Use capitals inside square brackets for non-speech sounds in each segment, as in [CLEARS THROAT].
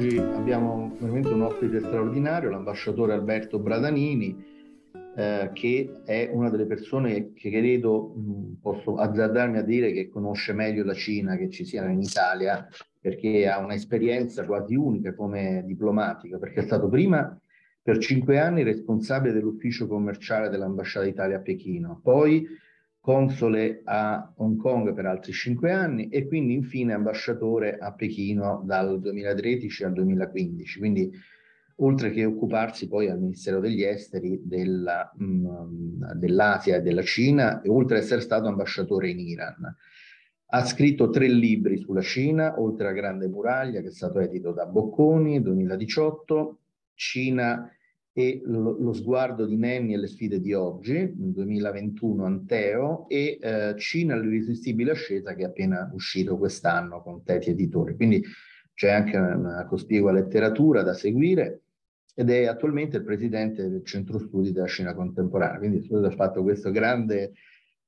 oggi abbiamo veramente un ospite straordinario, l'ambasciatore Alberto Bradanini, eh, che è una delle persone che credo, posso azzardarmi a dire, che conosce meglio la Cina che ci sia in Italia, perché ha un'esperienza quasi unica come diplomatica, perché è stato prima per cinque anni responsabile dell'ufficio commerciale dell'ambasciata d'Italia a Pechino, poi console a Hong Kong per altri cinque anni e quindi infine ambasciatore a Pechino dal 2013 al 2015. Quindi oltre che occuparsi poi al Ministero degli Esteri della, mh, dell'Asia e della Cina, e oltre ad essere stato ambasciatore in Iran. Ha scritto tre libri sulla Cina, oltre a Grande Muraglia, che è stato edito da Bocconi 2018, Cina e lo, lo, sguardo di Nenni e le sfide di oggi, 2021 Anteo, e eh, Cina l'irresistibile ascesa che è appena uscito quest'anno con Teti Editore. Quindi c'è anche una cospicua letteratura da seguire ed è attualmente il presidente del centro studi della Cina contemporanea. Quindi ho fatto questa grande,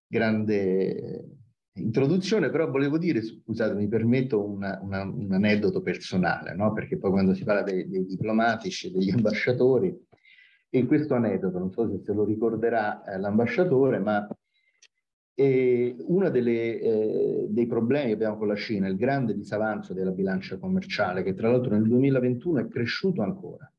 grande introduzione, però volevo dire, scusate, mi permetto una, una, un aneddoto personale, no? perché poi quando si parla dei, dei diplomatici, degli ambasciatori, e questo aneddoto, non so se se lo ricorderà eh, l'ambasciatore, ma eh, uno eh, dei problemi che abbiamo con la Cina il grande disavanzo della bilancia commerciale, che tra l'altro nel 2021 è cresciuto ancora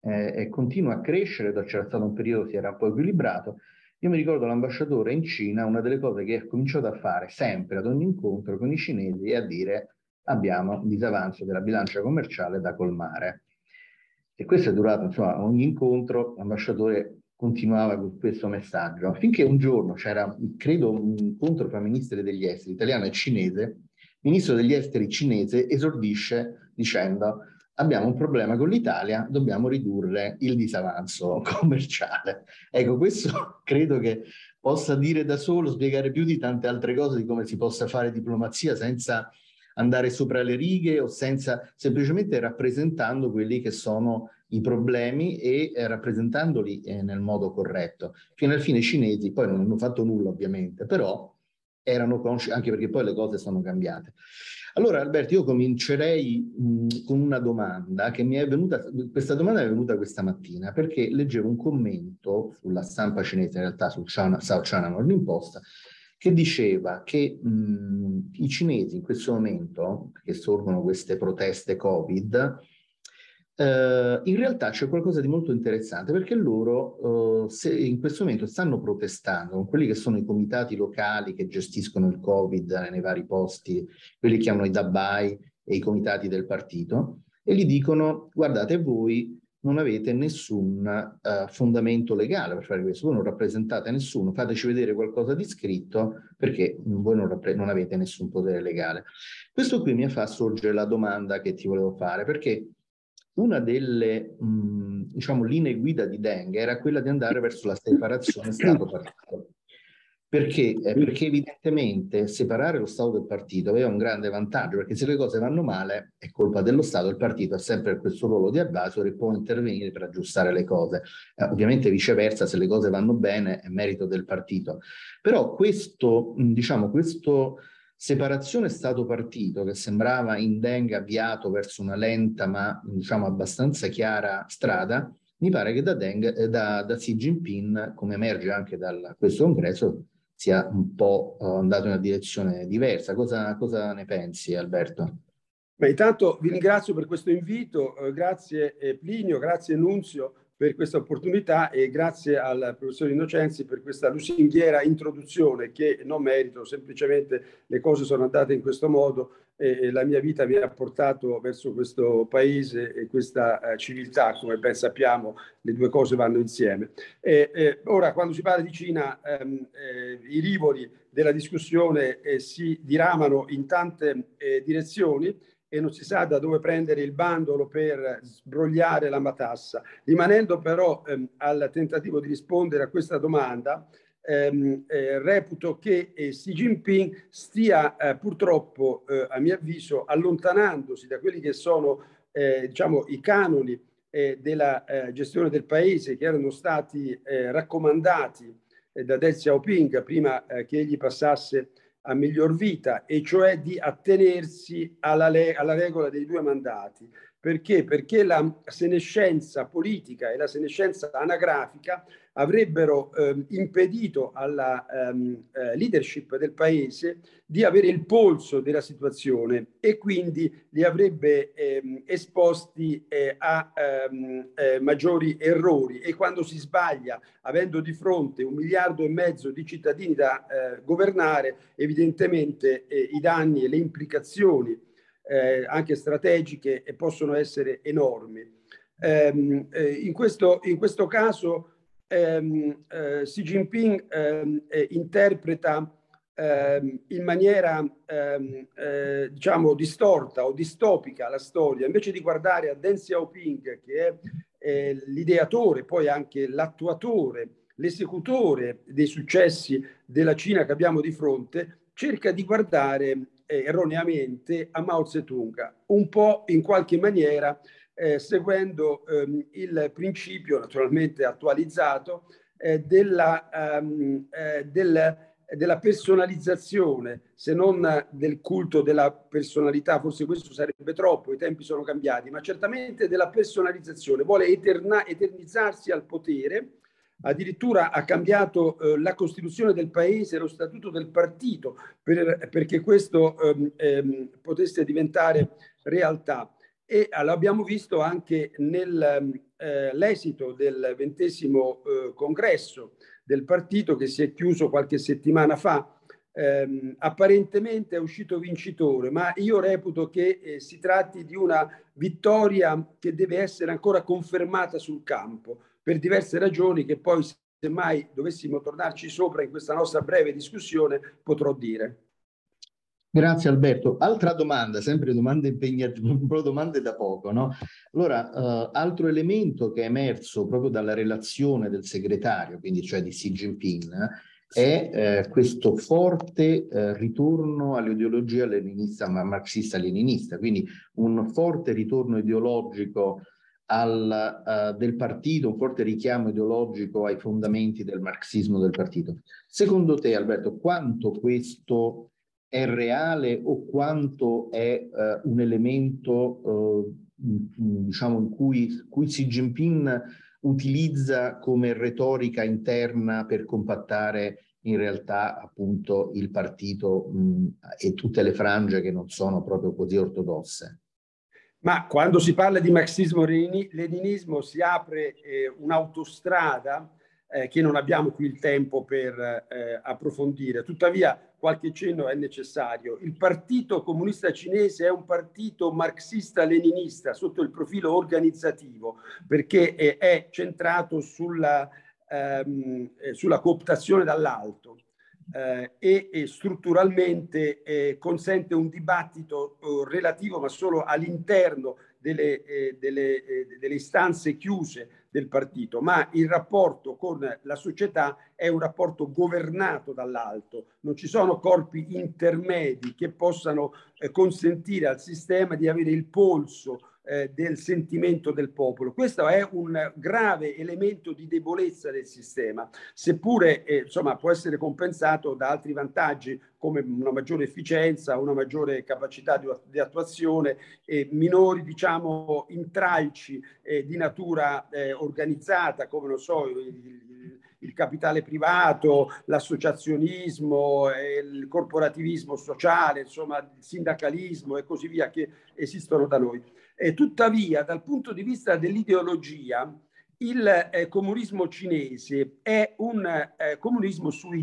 eh, e continua a crescere, c'era stato un periodo che si era un po' equilibrato. Io mi ricordo l'ambasciatore in Cina, una delle cose che ha cominciato a fare sempre ad ogni incontro con i cinesi è a dire abbiamo disavanzo della bilancia commerciale da colmare. E questo è durato, insomma, ogni incontro l'ambasciatore continuava con questo messaggio, finché un giorno c'era, credo, un incontro tra ministri degli esteri italiano e cinese, il ministro degli esteri cinese esordisce dicendo abbiamo un problema con l'Italia, dobbiamo ridurre il disavanzo [LAUGHS] commerciale. Ecco, questo [LAUGHS] credo che possa dire da solo, spiegare più di tante altre cose di come si possa fare diplomazia senza andare sopra le righe o senza semplicemente rappresentando quelli che sono i problemi e eh, rappresentandoli eh, nel modo corretto. Fino alla fine i cinesi poi non hanno fatto nulla ovviamente, però erano consci, anche perché poi le cose sono cambiate. Allora Alberto, io comincerei mh, con una domanda che mi è venuta, questa domanda è venuta questa mattina perché leggevo un commento sulla stampa cinese, in realtà sul China, South China Morning Post, che diceva che mh, i cinesi in questo momento, che sorgono queste proteste Covid, eh, in realtà c'è qualcosa di molto interessante perché loro eh, in questo momento stanno protestando con quelli che sono i comitati locali che gestiscono il Covid nei vari posti, quelli che hanno i dabai e i comitati del partito, e gli dicono guardate voi non avete nessun uh, fondamento legale per fare questo, voi non rappresentate nessuno, fateci vedere qualcosa di scritto perché voi non, non avete nessun potere legale. Questo qui mi fa sorgere la domanda che ti volevo fare, perché una delle mh, diciamo, linee guida di Deng era quella di andare verso la separazione [CLEARS THROAT] Stato-partito. Perché? Eh, perché evidentemente separare lo Stato dal partito aveva un grande vantaggio, perché se le cose vanno male è colpa dello Stato, il partito ha sempre questo ruolo di advisor e può intervenire per aggiustare le cose. Eh, ovviamente viceversa, se le cose vanno bene è merito del partito. Però questo, diciamo, questo separazione Stato-partito che sembrava indenga avviato verso una lenta ma diciamo abbastanza chiara strada, mi pare che da, Deng, eh, da, da Xi Jinping, come emerge anche da questo congresso, sia un po' uh, andato in una direzione diversa. Cosa, cosa ne pensi, Alberto? Beh, intanto vi ringrazio per questo invito, eh, grazie eh, Plinio, grazie Nunzio per questa opportunità e grazie al professor Innocenzi per questa lusinghiera introduzione che non merito, semplicemente le cose sono andate in questo modo e la mia vita mi ha portato verso questo paese e questa eh, civiltà, come ben sappiamo le due cose vanno insieme. E, e ora quando si parla di Cina ehm, eh, i rivoli della discussione eh, si diramano in tante eh, direzioni e non si sa da dove prendere il bandolo per sbrogliare la matassa. Rimanendo però ehm, al tentativo di rispondere a questa domanda, ehm, eh, reputo che eh, Xi Jinping stia eh, purtroppo, eh, a mio avviso, allontanandosi da quelli che sono eh, diciamo, i canoni eh, della gestione del paese che erano stati raccomandati da Deng Xiaoping prima che egli passasse a miglior vita, e cioè di attenersi alla, alla regola dei due mandati. Perché? Perché la senescenza politica e la senescenza anagrafica avrebbero eh, impedito alla ehm, eh, leadership del paese di avere il polso della situazione e quindi li avrebbe ehm, esposti eh, a ehm, eh, maggiori errori e quando si sbaglia avendo di fronte un miliardo e mezzo di cittadini da eh, governare evidentemente eh, i danni e le implicazioni anche strategiche possono essere enormi. Ehm, in questo, in questo caso ehm, eh, Xi Jinping ehm, eh, interpreta ehm, in maniera ehm, eh, diciamo distorta o distopica la storia, invece di guardare a Deng Xiaoping che è l'ideatore, poi anche l'attuatore, l'esecutore dei successi della Cina che abbiamo di fronte, cerca di guardare eh, erroneamente a Mao Zedong, un po' in qualche maniera eh, seguendo ehm, il principio naturalmente attualizzato eh, della, um, eh, del, della personalizzazione, se non del culto della personalità, forse questo sarebbe troppo, i tempi sono cambiati, ma certamente della personalizzazione, vuole eterna, eternizzarsi al potere, addirittura ha cambiato eh, la Costituzione del Paese, lo Statuto del Partito, per, perché questo ehm, ehm, potesse diventare realtà e l'abbiamo visto anche nell'esito eh, del ventesimo eh, congresso del partito che si è chiuso qualche settimana fa. Eh, apparentemente è uscito vincitore, ma io reputo che eh, si tratti di una vittoria che deve essere ancora confermata sul campo per diverse ragioni che poi se mai dovessimo tornarci sopra in questa nostra breve discussione potrò dire. Grazie Alberto. Altra domanda, sempre domande impegnative, [LAUGHS] però domande da poco, no? Allora, uh, altro elemento che è emerso proprio dalla relazione del segretario, quindi cioè di Xi Jinping, è eh, questo forte eh, ritorno all'ideologia leninista, ma marxista-leninista, quindi un forte ritorno ideologico al, uh, del partito, un forte richiamo ideologico ai fondamenti del marxismo del partito. Secondo te, Alberto, quanto questo è reale o quanto è uh, un elemento, uh, diciamo, in cui, cui Xi Jinping utilizza come retorica interna per compattare in realtà appunto il partito mh, e tutte le frange che non sono proprio così ortodosse. Ma quando si parla di marxismo-leninismo si apre eh, un'autostrada eh, che non abbiamo qui il tempo per eh, approfondire. Tuttavia qualche cenno è necessario. Il Partito Comunista Cinese è un partito marxista-leninista sotto il profilo organizzativo perché è, è centrato sulla, ehm, eh, sulla cooptazione dall'alto. Eh, e, e, strutturalmente eh, consente un dibattito eh, relativo ma solo all'interno delle, eh, delle, eh, delle, istanze chiuse del partito, ma il rapporto con la società è un rapporto governato dall'alto, non ci sono corpi intermedi che possano eh, consentire al sistema di avere il polso eh, del sentimento del popolo. Questo è un grave elemento di debolezza del sistema, seppure eh, insomma, può essere compensato da altri vantaggi come una maggiore efficienza, una maggiore capacità di, di attuazione, e minori diciamo, intralci eh, di natura eh, organizzata, come non so, il, il, capitale privato, l'associazionismo, il corporativismo sociale, insomma il sindacalismo e così via che esistono da noi. Eh, tuttavia, dal punto di vista dell'ideologia, il eh, comunismo cinese è un eh, comunismo sui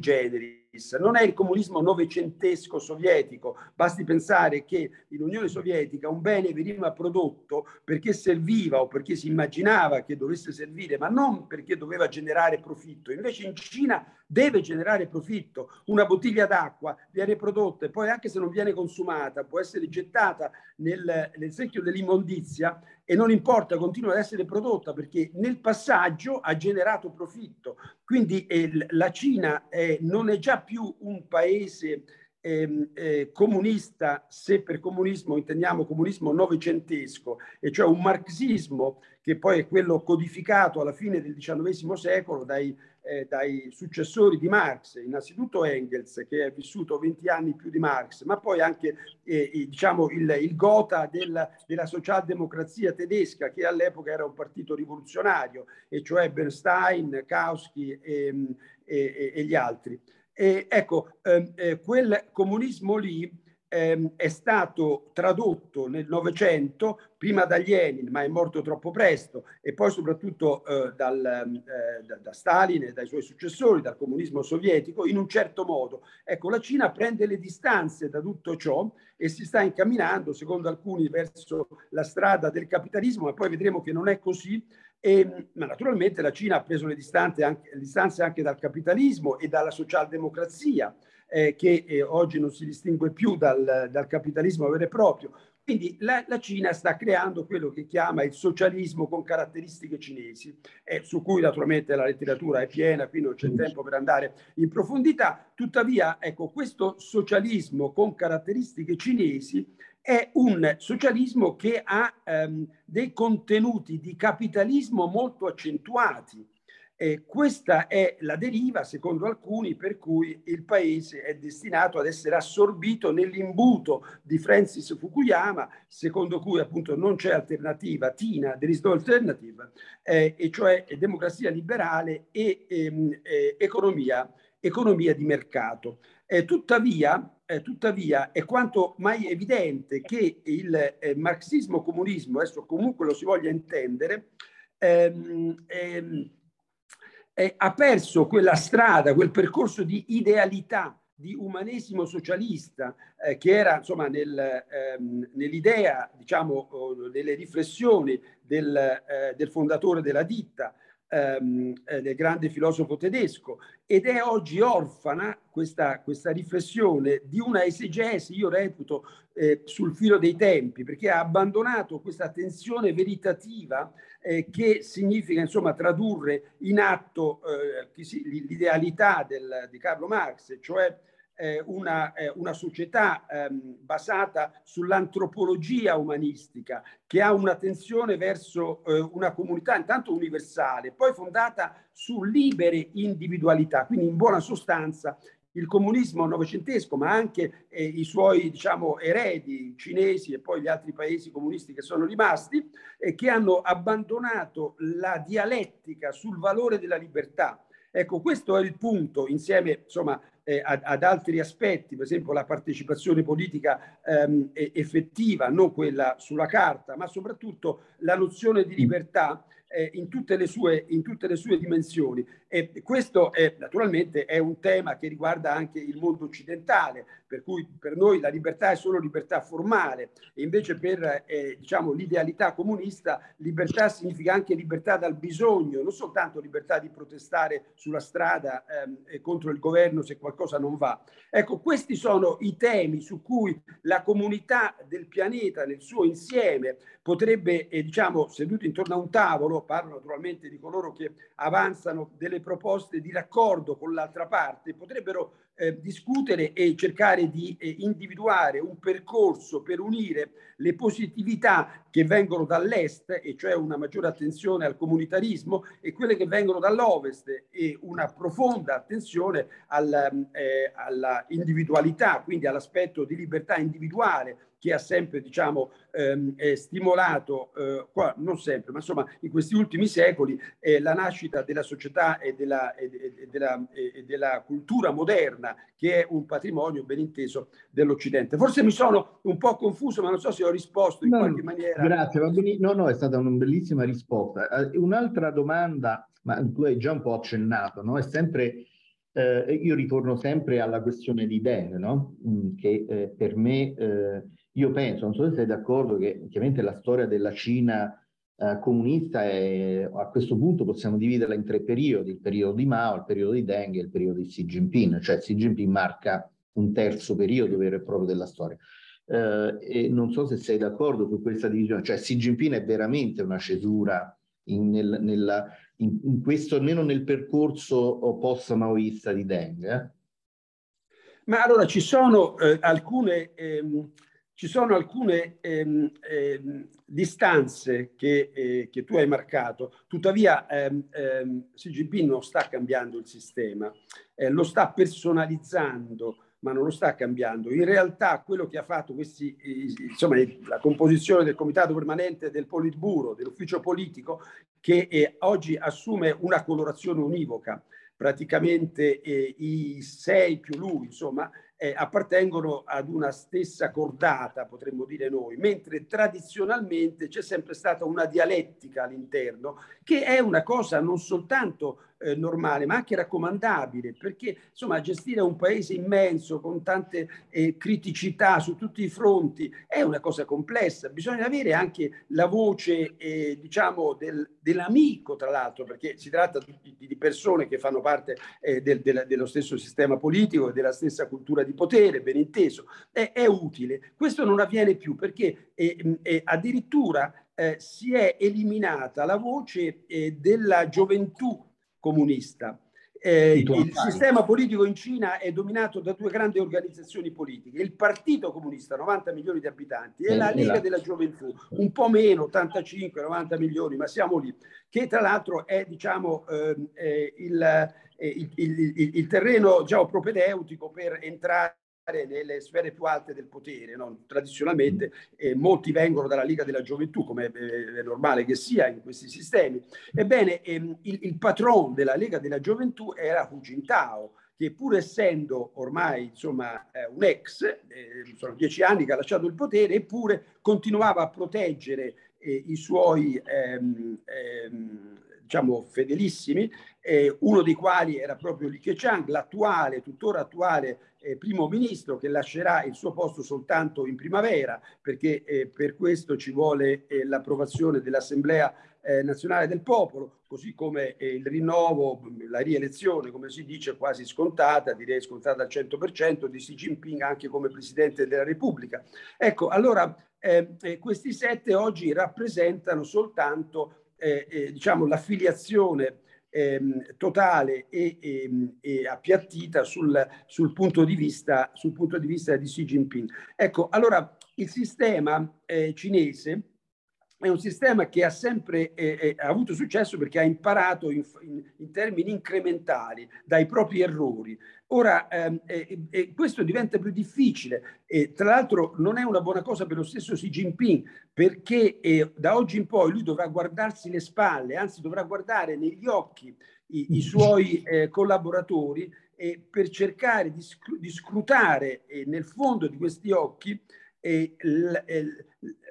generis non è il comunismo novecentesco sovietico, basti pensare che in Unione Sovietica un bene veniva prodotto perché serviva o perché si immaginava che dovesse servire, ma non perché doveva generare profitto. Invece in Cina deve generare profitto. Una bottiglia d'acqua viene prodotta e poi anche se non viene consumata può essere gettata nel, nel secchio dell'immondizia e non importa, continua ad essere prodotta perché nel passaggio ha generato profitto. Quindi eh, la Cina eh, non è già più un paese eh, eh, comunista, se per comunismo intendiamo comunismo novecentesco, e cioè un marxismo che poi è quello codificato alla fine del XIX secolo dai, eh, dai successori di Marx, innanzitutto Engels che è vissuto 20 anni più di Marx, ma poi anche eh, diciamo il, il gota del, della socialdemocrazia tedesca che all'epoca era un partito rivoluzionario, e cioè Bernstein, Kautsky e, e, e gli altri. E ecco, ehm, eh, quel comunismo lì ehm, è stato tradotto nel Novecento, prima da Lenin, ma è morto troppo presto, e poi soprattutto eh, dal, eh, da, da, Stalin e dai suoi successori, dal comunismo sovietico, in un certo modo. Ecco, la Cina prende le distanze da tutto ciò e si sta incamminando, secondo alcuni, verso la strada del capitalismo, ma poi vedremo che non è così, e, ma naturalmente la Cina ha preso le distanze anche, le distanze anche dal capitalismo e dalla socialdemocrazia, eh, che eh, oggi non si distingue più dal, dal capitalismo vero e proprio. Quindi la, la, Cina sta creando quello che chiama il socialismo con caratteristiche cinesi, eh, su cui naturalmente la letteratura è piena, qui non c'è tempo per andare in profondità. Tuttavia, ecco, questo socialismo con caratteristiche cinesi è un socialismo che ha ehm, dei contenuti di capitalismo molto accentuati. E questa è la deriva, secondo alcuni, per cui il paese è destinato ad essere assorbito nell'imbuto di Francis Fukuyama, secondo cui appunto non c'è alternativa, Tina, there is no alternative, eh, e cioè democrazia liberale e ehm, eh, economia, economia di mercato. Eh, tuttavia, eh, tuttavia, è quanto mai evidente che il eh, marxismo-comunismo, adesso comunque lo si voglia intendere, ehm, ehm, ha perso quella strada, quel percorso di idealità, di umanesimo socialista eh, che era insomma nel, ehm, nell'idea, diciamo, delle riflessioni del, eh, del fondatore della ditta, ehm, eh, del grande filosofo tedesco ed è oggi orfana questa, questa riflessione di una esegesi, io reputo, eh, sul filo dei tempi, perché ha abbandonato questa tensione veritativa eh, che significa insomma tradurre in atto eh, l'idealità del, di Carlo Marx, cioè una, eh, una, società ehm, basata sull'antropologia umanistica, che ha un'attenzione verso eh, una comunità intanto universale, poi fondata su libere individualità, quindi in buona sostanza il comunismo novecentesco, ma anche eh, i suoi diciamo, eredi cinesi e poi gli altri paesi comunisti che sono rimasti, eh, che hanno abbandonato la dialettica sul valore della libertà. Ecco, questo è il punto, insieme insomma, eh, ad, ad, altri aspetti, per esempio la partecipazione politica ehm, effettiva, non quella sulla carta, ma soprattutto la nozione di libertà eh, in, tutte le sue, in tutte le sue dimensioni. E questo è, naturalmente è un tema che riguarda anche il mondo occidentale, per cui per noi la libertà è solo libertà formale e invece per eh, diciamo, l'idealità comunista libertà significa anche libertà dal bisogno, non soltanto libertà di protestare sulla strada ehm, contro il governo se qualcosa non va. Ecco, questi sono i temi su cui la comunità del pianeta nel suo insieme potrebbe, eh, diciamo, seduti intorno a un tavolo, parlo, parlo naturalmente di coloro che avanzano delle proposte di raccordo con l'altra parte, potrebbero eh, discutere e cercare di eh, individuare un percorso per unire le positività che vengono dall'est, e cioè una maggiore attenzione al comunitarismo, e quelle che vengono dall'ovest, e una profonda attenzione al, eh, alla individualità, quindi all'aspetto di libertà individuale che ha sempre diciamo, ehm, stimolato, eh, qua, non sempre, ma insomma in questi ultimi secoli, eh, la nascita della società e della, e, e, della, e della, cultura moderna, che è un patrimonio ben inteso dell'Occidente. Forse mi sono un po' confuso, ma non so se ho risposto in no, qualche maniera. Grazie, va bene. No, no, è stata una bellissima risposta. Eh, un'altra domanda, ma tu hai già un po' accennato, no? È sempre eh, io ritorno sempre alla questione di Deng, no? Mm, che eh, per me eh, io penso, non so se sei d'accordo, che chiaramente la storia della Cina eh, comunista è, a questo punto possiamo dividerla in tre periodi, il periodo di Mao, il periodo di Deng e il periodo di Xi Jinping, cioè Xi Jinping marca un terzo periodo vero e proprio della storia. Eh, e non so se sei d'accordo con questa divisione, cioè Xi Jinping è veramente una cesura in, nel, nella, in, in questo, almeno nel percorso post-maoista di Deng. Eh? Ma allora ci sono eh, alcune... Ehm ci sono alcune ehm, ehm, distanze che, eh, che, tu hai marcato, tuttavia ehm, ehm, Xi Jinping non sta cambiando il sistema, eh, lo sta personalizzando, ma non lo sta cambiando. In realtà quello che ha fatto questi, insomma, la composizione del comitato permanente del Politburo, dell'ufficio politico, che eh, oggi assume una colorazione univoca, praticamente eh, i sei più lui, insomma, eh, appartengono ad una stessa cordata, potremmo dire noi, mentre tradizionalmente c'è sempre stata una dialettica all'interno, che è una cosa non soltanto eh, normale, ma anche raccomandabile, perché insomma gestire un paese immenso con tante eh, criticità su tutti i fronti è una cosa complessa. Bisogna avere anche la voce, eh, diciamo, del, dell'amico, tra l'altro, perché si tratta di, di persone che fanno parte eh, del, del, dello stesso sistema politico e della stessa cultura di potere, ben inteso. È, è utile. Questo non avviene più perché eh, eh, addirittura si è eliminata la voce della gioventù comunista. Eh, il sistema politico in Cina è dominato da due grandi organizzazioni politiche, il Partito Comunista, 90 milioni di abitanti, e la Lega della Gioventù, un po' meno, 85-90 milioni, ma siamo lì, che tra l'altro è diciamo, eh, il, il, il, il, terreno già propedeutico per entrare nelle sfere più alte del potere. No? Tradizionalmente eh, molti vengono dalla Liga della Gioventù, come eh, è normale che sia in questi sistemi. Ebbene, ehm, il, il patron della Lega della Gioventù era Hu Jintao, che pur essendo ormai insomma, eh, un ex, eh, sono dieci anni che ha lasciato il potere, eppure continuava a proteggere eh, i suoi ehm, ehm, diciamo, fedelissimi, eh, uno dei quali era proprio Li Keqiang, l'attuale, tuttora attuale eh, primo ministro che lascerà il suo posto soltanto in primavera, perché eh, per questo ci vuole eh, l'approvazione dell'Assemblea eh, nazionale del popolo, così come eh, il rinnovo, la rielezione, come si dice, quasi scontata, direi scontata al 100% di Xi Jinping anche come Presidente della Repubblica. Ecco, allora questi sette oggi rappresentano soltanto diciamo, l'affiliazione ehm, totale e, e, ehm, e, appiattita sul, sul, punto di vista, sul punto di vista di Xi Jinping. Ecco, allora il sistema eh, cinese è un sistema che ha sempre eh, eh, avuto successo perché ha imparato in, in, in termini incrementali dai propri errori. Ora, ehm, eh, questo diventa più difficile e tra l'altro non è una buona cosa per lo stesso Xi Jinping perché eh, da oggi in poi lui dovrà guardarsi le spalle, anzi dovrà guardare negli occhi i, i suoi eh, collaboratori per cercare di, scru- di scrutare eh, nel fondo di questi occhi eh,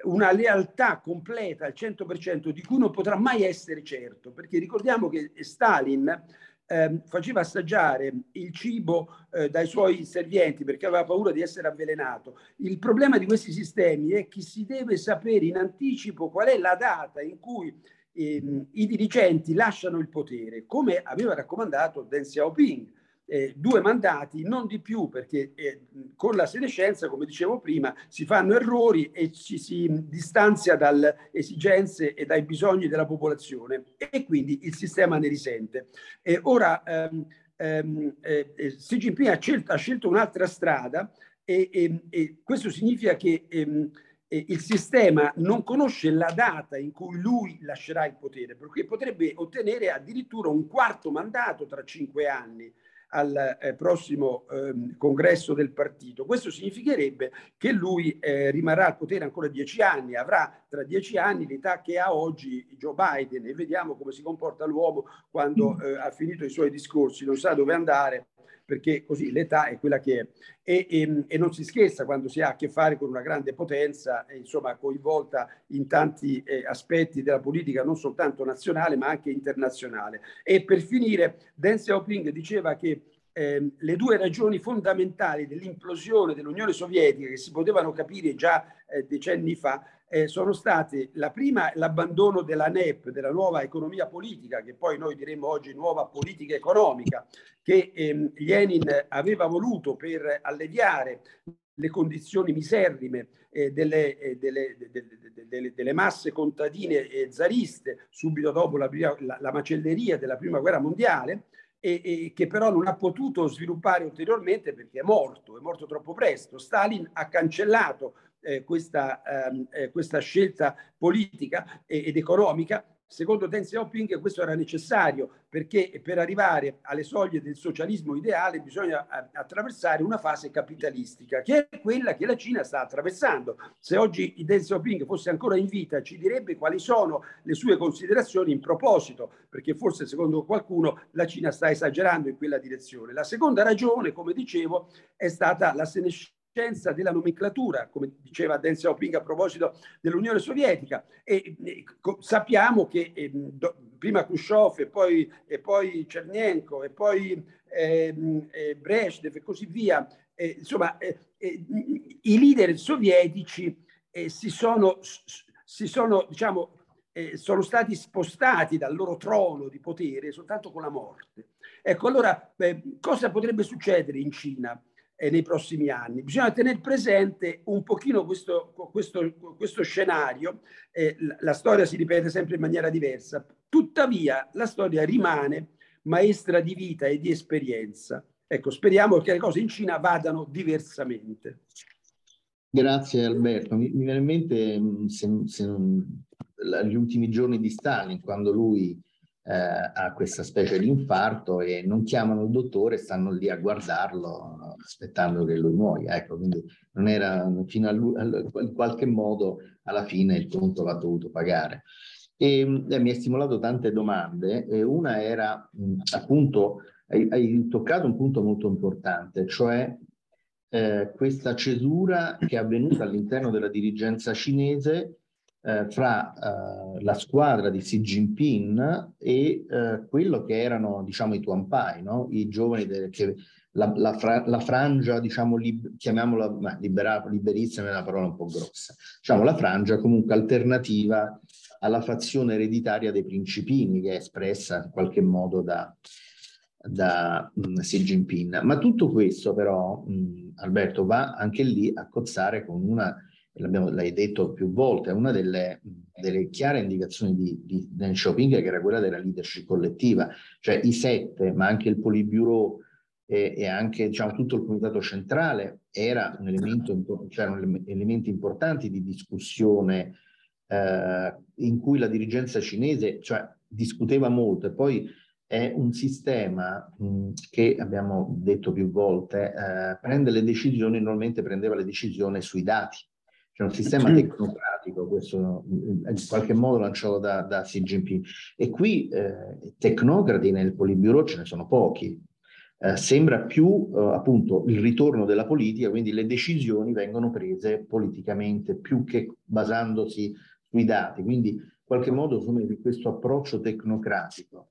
una lealtà completa al 100% di cui non potrà mai essere certo, perché ricordiamo che Stalin eh, faceva assaggiare il cibo eh, dai suoi servienti perché aveva paura di essere avvelenato. Il problema di questi sistemi è che si deve sapere in anticipo qual è la data in cui ehm, i dirigenti lasciano il potere, come aveva raccomandato Deng Xiaoping eh, due mandati, non di più, perché eh, con la sedescenza, come dicevo prima, si fanno errori e ci si distanzia dalle esigenze e dai bisogni della popolazione e quindi il sistema ne risente. E ora ehm, ehm, eh, eh Xi Jinping ha scelto, ha scelto un'altra strada e, e, e, questo significa che ehm, il sistema non conosce la data in cui lui lascerà il potere, perché potrebbe ottenere addirittura un quarto mandato tra cinque anni al eh, prossimo eh, congresso del partito. Questo significherebbe che lui eh, rimarrà al potere ancora dieci anni, avrà tra dieci anni l'età che ha oggi Joe Biden e vediamo come si comporta l'uomo quando mm. eh, ha finito i suoi discorsi, non sa dove andare perché così l'età è quella che è. E, e, e, non si scherza quando si ha a che fare con una grande potenza, eh, insomma, coinvolta in tanti eh, aspetti della politica, non soltanto nazionale, ma anche internazionale. E per finire, Deng Xiaoping diceva che eh, le due ragioni fondamentali dell'implosione dell'Unione Sovietica, che si potevano capire già eh, decenni fa, eh, sono state la prima l'abbandono della NEP, della nuova economia politica, che poi noi diremmo oggi nuova politica economica, che ehm, Lenin aveva voluto per alleviare le condizioni miserrime eh, delle, eh, delle, delle, delle, masse contadine e zariste subito dopo la, la, la macelleria della prima guerra mondiale, e, e, che però non ha potuto sviluppare ulteriormente perché è morto, è morto troppo presto. Stalin ha cancellato eh, questa, ehm, eh, questa, scelta politica ed economica. Secondo Deng Xiaoping questo era necessario perché per arrivare alle soglie del socialismo ideale bisogna attraversare una fase capitalistica, che è quella che la Cina sta attraversando. Se oggi Deng Xiaoping fosse ancora in vita ci direbbe quali sono le sue considerazioni in proposito, perché forse secondo qualcuno la Cina sta esagerando in quella direzione. La seconda ragione, come dicevo, è stata la senescenza della nomenclatura, come diceva Deng Xiaoping a proposito dell'Unione Sovietica. E, e sappiamo che eh, do, prima Khrushchev e poi, e poi Cernenko e poi eh, eh, Brezhnev e così via, eh, insomma, eh, eh, i leader sovietici si sono, si sono, diciamo, sono stati spostati dal loro trono di potere soltanto con la morte. Ecco, allora, cosa potrebbe succedere in Cina? Eh, nei prossimi anni. Bisogna tenere presente un pochino questo, questo, questo scenario, eh, la storia si ripete sempre in maniera diversa, tuttavia la storia rimane maestra di vita e di esperienza. Ecco, speriamo che le cose in Cina vadano diversamente. Grazie Alberto. Mi, mi viene in mente mm, se, se, gli ultimi giorni di Stalin, quando lui eh, ha questa specie di infarto e non chiamano il dottore, stanno lì a guardarlo aspettando che lui muoia. Ecco, quindi non era fino a lui, in qualche modo alla fine il conto l'ha dovuto pagare. E, e mi ha stimolato tante domande. E una era mh, appunto, hai, hai, toccato un punto molto importante, cioè eh, questa cesura che è avvenuta all'interno della dirigenza cinese eh, fra eh, la squadra di Xi Jinping e eh, quello che erano, diciamo, i Tuampai, no? i giovani de- che la, la, fra- la, frangia, diciamo, lib- chiamiamola libera- liberissima è una parola un po' grossa, diciamo la frangia comunque alternativa alla fazione ereditaria dei principini che è espressa in qualche modo da, da mh, Xi Jinping. Ma tutto questo però, mh, Alberto, va anche lì a cozzare con una l'hai detto più volte, una delle, delle chiare indicazioni di, di Deng Xiaoping che era quella della leadership collettiva, cioè i sette, ma anche il Politburo e, e anche diciamo, tutto il comitato centrale era un elemento, c'erano elementi importanti di discussione eh, in cui la dirigenza cinese cioè, discuteva molto. E poi è un sistema mh, che abbiamo detto più volte, eh, prende le decisioni, normalmente prendeva le decisioni sui dati, c'è un [CLEARS THROAT] sistema tecnocratico, questo in qualche modo lanciato da, da Xi Jinping. E qui eh, tecnocrati nel Politburo ce ne sono pochi. Eh, sembra più eh, appunto il ritorno della politica, quindi le decisioni vengono prese politicamente più che basandosi sui dati. Quindi in qualche modo questo approccio tecnocratico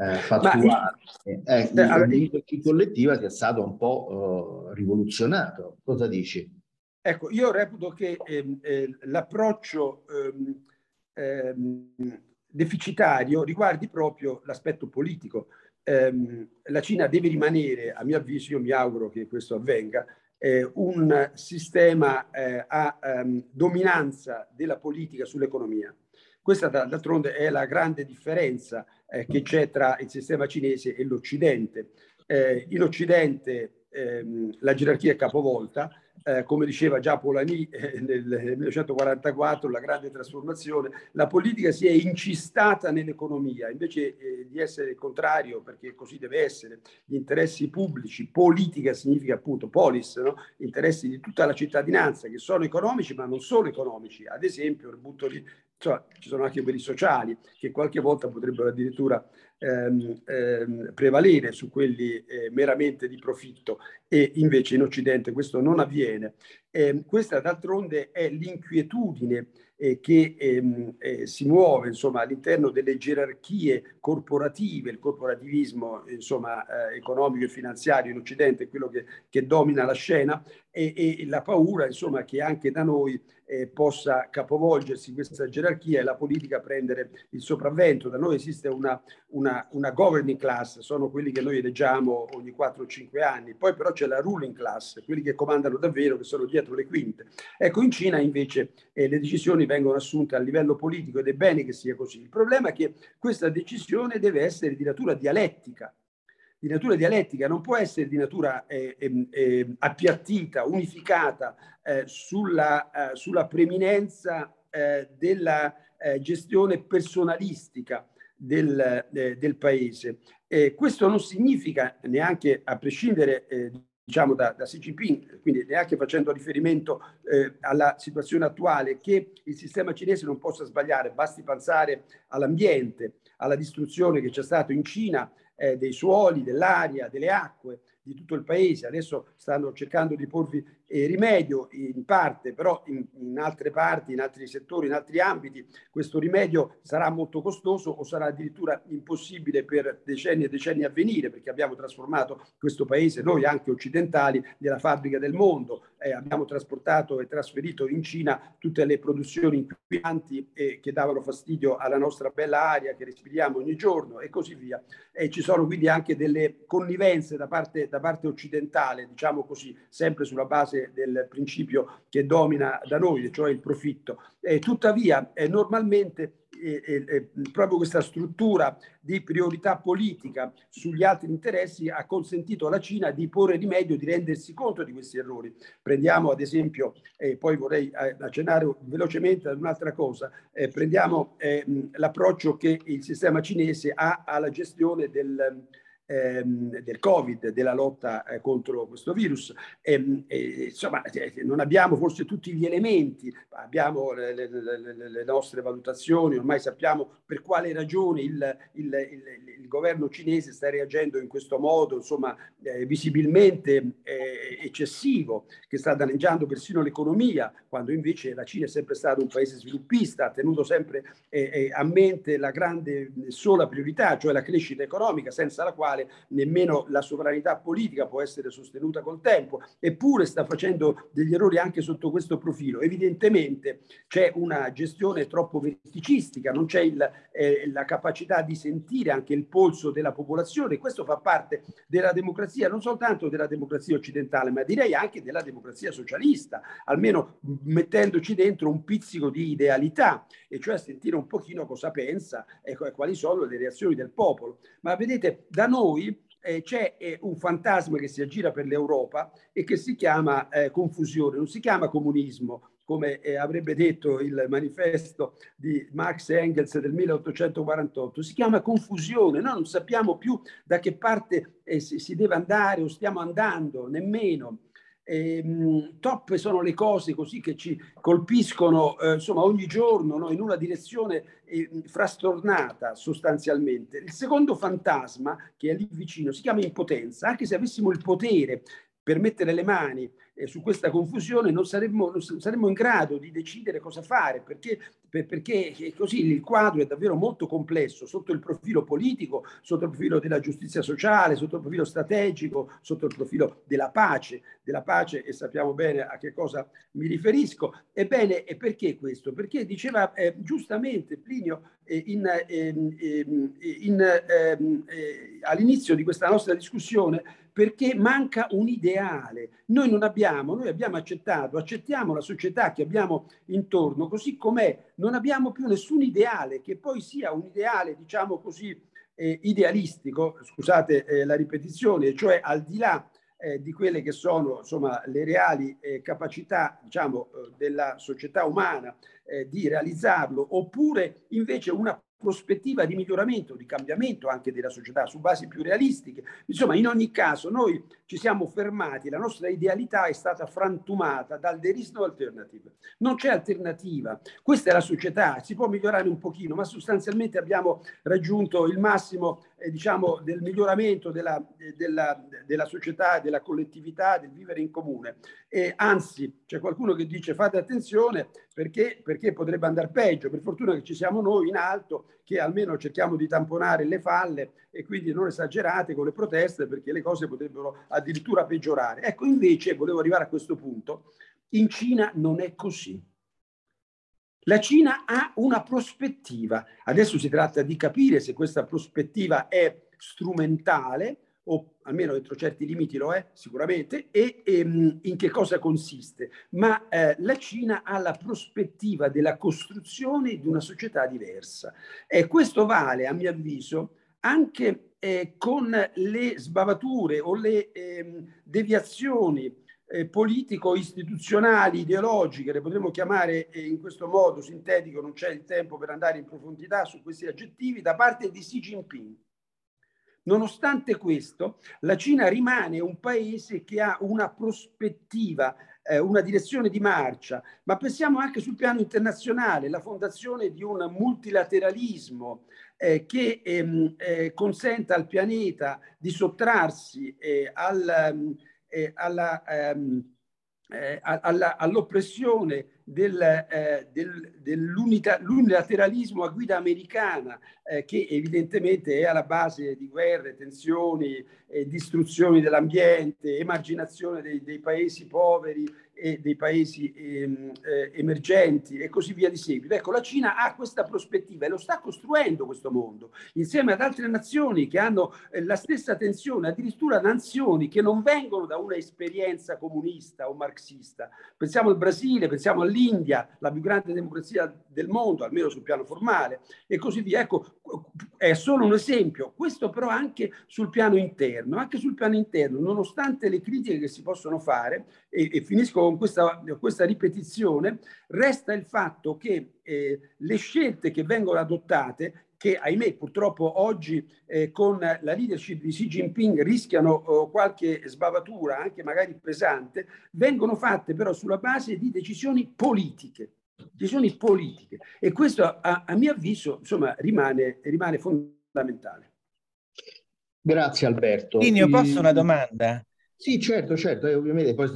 Eh, fattuale. Eh, il collettiva che è stato un po' uh, rivoluzionato. Cosa dici? Ecco, io reputo che ehm, eh, l'approccio ehm, ehm, deficitario riguardi proprio l'aspetto politico. Eh, la Cina deve rimanere, a mio avviso, io mi auguro che questo avvenga, eh, un sistema eh, a um, dominanza della politica sull'economia. Questa d'altronde è la grande differenza eh, che c'è tra il sistema cinese e l'Occidente. Eh, in Occidente ehm, la gerarchia è capovolta, eh, come diceva già Polanyi eh, nel, 1944, la grande trasformazione, la politica si è incistata nell'economia, invece eh, di essere il contrario, perché così deve essere, gli interessi pubblici, politica significa appunto polis, no? interessi di tutta la cittadinanza che sono economici ma non solo economici, ad esempio, butto lì, cioè, ci sono anche quelli sociali che qualche volta potrebbero addirittura ehm, ehm, prevalere su quelli eh, meramente di profitto e invece in Occidente questo non avviene. Eh, questa d'altronde è l'inquietudine eh, che ehm, eh, si muove insomma, all'interno delle gerarchie corporative, il corporativismo insomma, eh, economico e finanziario in Occidente è quello che, che domina la scena e, e, la paura insomma, che anche da noi eh, possa capovolgersi questa gerarchia e la politica prendere il sopravvento. Da noi esiste una, una, una governing class, sono quelli che noi eleggiamo ogni 4 o 5 anni, poi però c'è la ruling class, quelli che comandano davvero, che sono dietro le quinte. Ecco, in Cina invece eh, le decisioni vengono assunte a livello politico ed è bene che sia così. Il problema è che questa decisione deve essere di natura dialettica, di natura dialettica, non può essere di natura eh, eh, appiattita, unificata eh, sulla, eh, sulla, preminenza eh, della gestione personalistica del, del paese. questo non significa neanche a prescindere diciamo da, da Xi Jinping, quindi neanche facendo riferimento eh, alla situazione attuale, che il sistema cinese non possa sbagliare, basti pensare all'ambiente, alla distruzione che c'è stato in Cina eh, dei suoli, dell'aria, delle acque di tutto il paese. Adesso stanno cercando di porvi eh, rimedio in parte, però in, in, altre parti, in altri settori, in altri ambiti, questo rimedio sarà molto costoso o sarà addirittura impossibile per decenni e decenni a venire, perché abbiamo trasformato questo paese, noi anche occidentali, nella fabbrica del mondo. Eh, abbiamo trasportato e trasferito in Cina tutte le produzioni inquinanti eh, che davano fastidio alla nostra bella aria che respiriamo ogni giorno e così via. E ci sono quindi anche delle connivenze da parte, da parte occidentale, diciamo così, sempre sulla base base del principio che domina da noi, cioè il profitto. Eh, tuttavia, eh, normalmente eh, proprio questa struttura di priorità politica sugli altri interessi ha consentito alla Cina di porre rimedio, di rendersi conto di questi errori. Prendiamo ad esempio, e poi vorrei eh, accennare velocemente ad un'altra cosa, eh, prendiamo eh, l'approccio che il sistema cinese ha alla gestione del ehm, del Covid, della lotta eh, contro questo virus. E, ehm, e, insomma, eh, non abbiamo forse tutti gli elementi, abbiamo le, le, le, le nostre valutazioni, ormai sappiamo per quale ragione il, il, il, il, governo cinese sta reagendo in questo modo, insomma, eh, visibilmente eh, eccessivo, che sta danneggiando persino l'economia, quando invece la Cina è sempre stato un paese sviluppista, ha tenuto sempre eh, eh a mente la grande sola priorità, cioè la crescita economica, senza la quale quale nemmeno la sovranità politica può essere sostenuta col tempo, eppure sta facendo degli errori anche sotto questo profilo. Evidentemente c'è una gestione troppo verticistica, non c'è il, eh, la capacità di sentire anche il polso della popolazione. Questo fa parte della democrazia, non soltanto della democrazia occidentale, ma direi anche della democrazia socialista, almeno mettendoci dentro un pizzico di idealità, e cioè sentire un pochino cosa pensa e quali sono le reazioni del popolo. Ma vedete, da noi noi eh, c'è eh, un fantasma che si aggira per l'Europa e che si chiama eh, confusione, non si chiama comunismo, come eh, avrebbe detto il manifesto di Marx e Engels del 1848, si chiama confusione, noi non sappiamo più da che parte eh, si, si deve andare o stiamo andando, nemmeno. E, troppe sono le cose così che ci colpiscono eh, insomma ogni giorno no, in una direzione eh, frastornata sostanzialmente. Il secondo fantasma che è lì vicino si chiama impotenza, anche se avessimo il potere per mettere le mani eh, su questa confusione non saremmo, non saremmo, in grado di decidere cosa fare, perché, per, perché così il quadro è davvero molto complesso sotto il profilo politico, sotto il profilo della giustizia sociale, sotto il profilo strategico, sotto il profilo della pace, della pace e sappiamo bene a che cosa mi riferisco. Ebbene, e perché questo? Perché diceva eh, giustamente Plinio eh, in, ehm, ehm, in, ehm, eh, all'inizio di questa nostra discussione perché manca un ideale. Noi non abbiamo, noi abbiamo accettato, accettiamo la società che abbiamo intorno così com'è, non abbiamo più nessun ideale che poi sia un ideale, diciamo così, eh, idealistico, scusate eh, la ripetizione, cioè al di là eh, di quelle che sono insomma, le reali eh, capacità diciamo, eh, della società umana eh, di realizzarlo, oppure invece una prospettiva di miglioramento, di cambiamento anche della società su basi più realistiche. Insomma, in ogni caso noi ci siamo fermati, la nostra idealità è stata frantumata dal there is no alternative. Non c'è alternativa. Questa è la società, si può migliorare un pochino, ma sostanzialmente abbiamo raggiunto il massimo eh, diciamo, del miglioramento della, della, della società, della collettività, del vivere in comune. E anzi, c'è qualcuno che dice fate attenzione perché, perché potrebbe andare peggio. Per fortuna che ci siamo noi in alto che almeno cerchiamo di tamponare le falle e quindi non esagerate con le proteste perché le cose potrebbero addirittura peggiorare. Ecco, invece, volevo arrivare a questo punto, in Cina non è così. La Cina ha una prospettiva. Adesso si tratta di capire se questa prospettiva è strumentale o almeno entro certi limiti lo è sicuramente, e, e ehm, in che cosa consiste. Ma eh, la Cina ha la prospettiva della costruzione di una società diversa. E questo vale, a mio avviso, anche eh, con le sbavature o le eh, deviazioni eh, politico-istituzionali, ideologiche, le potremmo chiamare eh, in questo modo sintetico, non c'è il tempo per andare in profondità su questi aggettivi, da parte di Xi Jinping. Nonostante questo, la Cina rimane un paese che ha una prospettiva, eh, una direzione di marcia, ma pensiamo anche sul piano internazionale, la fondazione di un multilateralismo eh, che ehm, eh, consenta al pianeta di sottrarsi eh, al, ehm, eh, alla, ehm, eh, all'oppressione del, eh, del, dell'unilateralismo a guida americana, eh, che evidentemente è alla base di guerre, tensioni, eh, distruzioni dell'ambiente, emarginazione dei, dei paesi poveri e dei paesi ehm, eh, emergenti e così via di seguito. Ecco, la Cina ha questa prospettiva e lo sta costruendo questo mondo, insieme ad altre nazioni che hanno eh, la stessa tensione, addirittura nazioni che non vengono da una esperienza comunista o marxista. Pensiamo al Brasile, pensiamo all'India, la più grande democrazia del mondo, almeno sul piano formale, e così via. Ecco, è solo un esempio, questo però anche sul piano interno, anche sul piano interno, nonostante le critiche che si possono fare, e, e finisco con questa, questa, ripetizione, resta il fatto che eh, le scelte che vengono adottate che ahimè purtroppo oggi eh, con la leadership di Xi Jinping rischiano oh, qualche sbavatura, anche magari pesante, vengono fatte però sulla base di decisioni politiche. Decisioni politiche. E questo a, a mio avviso insomma, rimane, rimane fondamentale. Grazie Alberto. Linio, posso una domanda? Sì, certo, certo, e ovviamente poi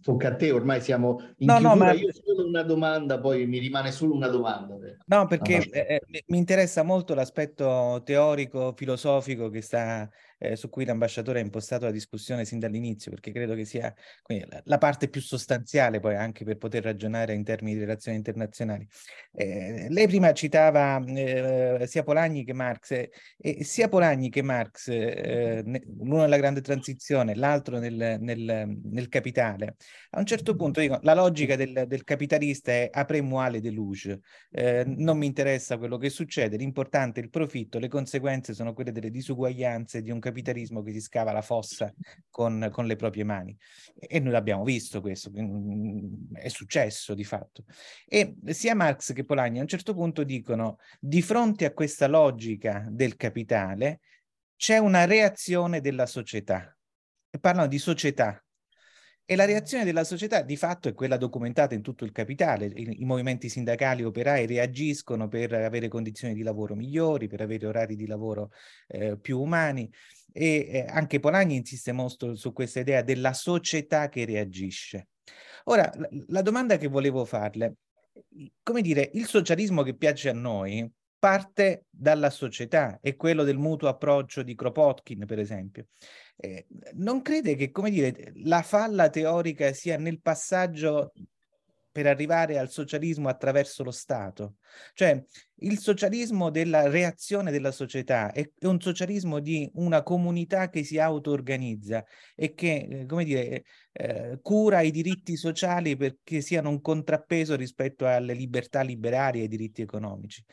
tocca a te, ormai siamo in no, chiusura, no, ma... io solo una domanda, poi mi rimane solo una domanda. No, perché ah, eh, mi interessa molto l'aspetto teorico, filosofico che sta eh, su cui l'ambasciatore ha impostato la discussione sin dall'inizio, perché credo che sia la, la, parte più sostanziale poi anche per poter ragionare in termini di relazioni internazionali. Eh, lei prima citava eh, sia Polanyi che Marx, e sia Polanyi che Marx, eh, l'uno nella grande transizione, l'altro nel, nel, nel, capitale. A un certo punto dico, la logica del, del capitalista è apre muale deluge, eh, non mi interessa quello che succede, l'importante è il profitto, le conseguenze sono quelle delle disuguaglianze di un capitalismo che si scava la fossa con, con le proprie mani. E noi l'abbiamo visto questo, è successo di fatto. E sia Marx che Polanyi a un certo punto dicono, di fronte a questa logica del capitale, c'è una reazione della società. E parlano di società, e la reazione della società di fatto è quella documentata in tutto il capitale. I, i, movimenti sindacali operai reagiscono per avere condizioni di lavoro migliori, per avere orari di lavoro eh, più umani. E eh, anche Polanyi insiste molto su questa idea della società che reagisce. Ora, la, la domanda che volevo farle, come dire, il socialismo che piace a noi parte dalla società, è quello del mutuo approccio di Kropotkin, per esempio. Eh, non crede che, come dire, la falla teorica sia nel passaggio per arrivare al socialismo attraverso lo Stato. Cioè, il socialismo della reazione della società è, è un socialismo di una comunità che si auto-organizza e che, eh, come dire, eh, cura i diritti sociali perché siano un contrappeso rispetto alle libertà liberali e ai diritti economici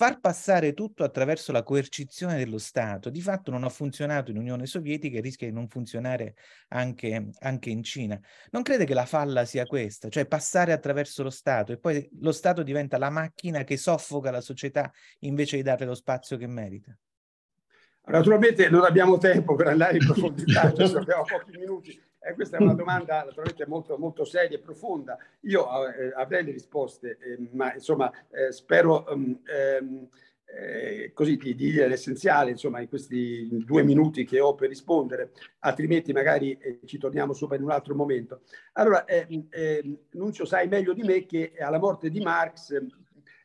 far passare tutto attraverso la coercizione dello Stato di fatto non ha funzionato in Unione Sovietica e rischia di non funzionare anche, anche, in Cina. Non crede che la falla sia questa, cioè passare attraverso lo Stato e poi lo Stato diventa la macchina che soffoca la società invece di darle lo spazio che merita? Naturalmente non abbiamo tempo per andare in profondità, cioè abbiamo pochi minuti. Eh, questa è una [LAUGHS] domanda naturalmente molto, molto seria e profonda. Io eh, avrei le risposte, eh, ma insomma eh, spero um, così di, di, dire l'essenziale insomma in questi due minuti che ho per rispondere, altrimenti magari eh, ci torniamo sopra in un altro momento. Allora, Nunzio sai meglio di me che alla morte di Marx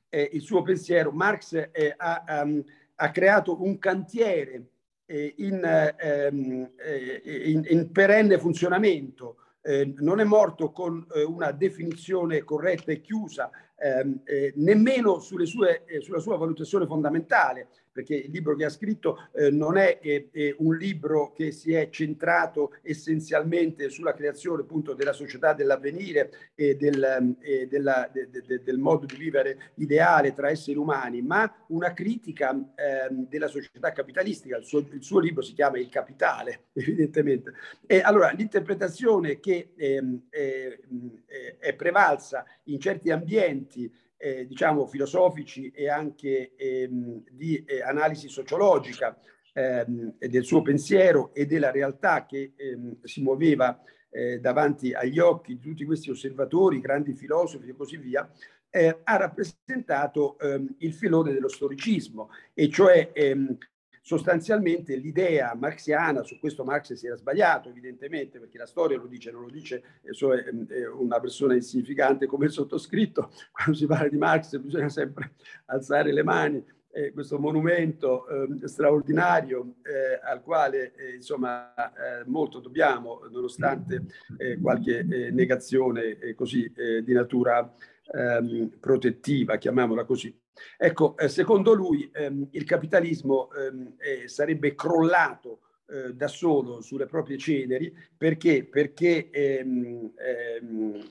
il suo pensiero, Marx ha, um, ha creato un cantiere in, ehm, eh, in, in perenne funzionamento, eh, non è morto con eh, una definizione corretta e chiusa, ehm, eh, nemmeno sue, sulla sua valutazione fondamentale, perché il libro che ha scritto eh, non è eh, un libro che si è centrato essenzialmente sulla creazione appunto della società dell'avvenire e del, eh, della, de, de, del modo di vivere ideale tra esseri umani, ma una critica ehm, della società capitalistica. Il suo, il suo, libro si chiama Il Capitale, [LAUGHS] evidentemente. E allora l'interpretazione che ehm, eh, è prevalsa in certi ambienti eh, diciamo, filosofici e anche ehm, di eh, analisi sociologica ehm, del suo pensiero e della realtà che ehm, si muoveva eh, davanti agli occhi di tutti questi osservatori, grandi filosofi e così via, eh, ha rappresentato ehm, il filone dello storicismo, e cioè ehm, sostanzialmente l'idea marxiana, su questo Marx si era sbagliato evidentemente perché la storia lo dice, non lo dice è, è una persona insignificante come il sottoscritto, [LAUGHS] quando si parla di Marx bisogna sempre alzare le mani, eh, questo monumento eh, straordinario eh, al quale eh, insomma eh, molto dobbiamo nonostante eh, qualche negazione così di natura ehm, protettiva, chiamiamola così. Ecco, eh, secondo lui ehm, il capitalismo ehm, eh, sarebbe crollato eh, da solo sulle proprie ceneri perché, perché ehm, ehm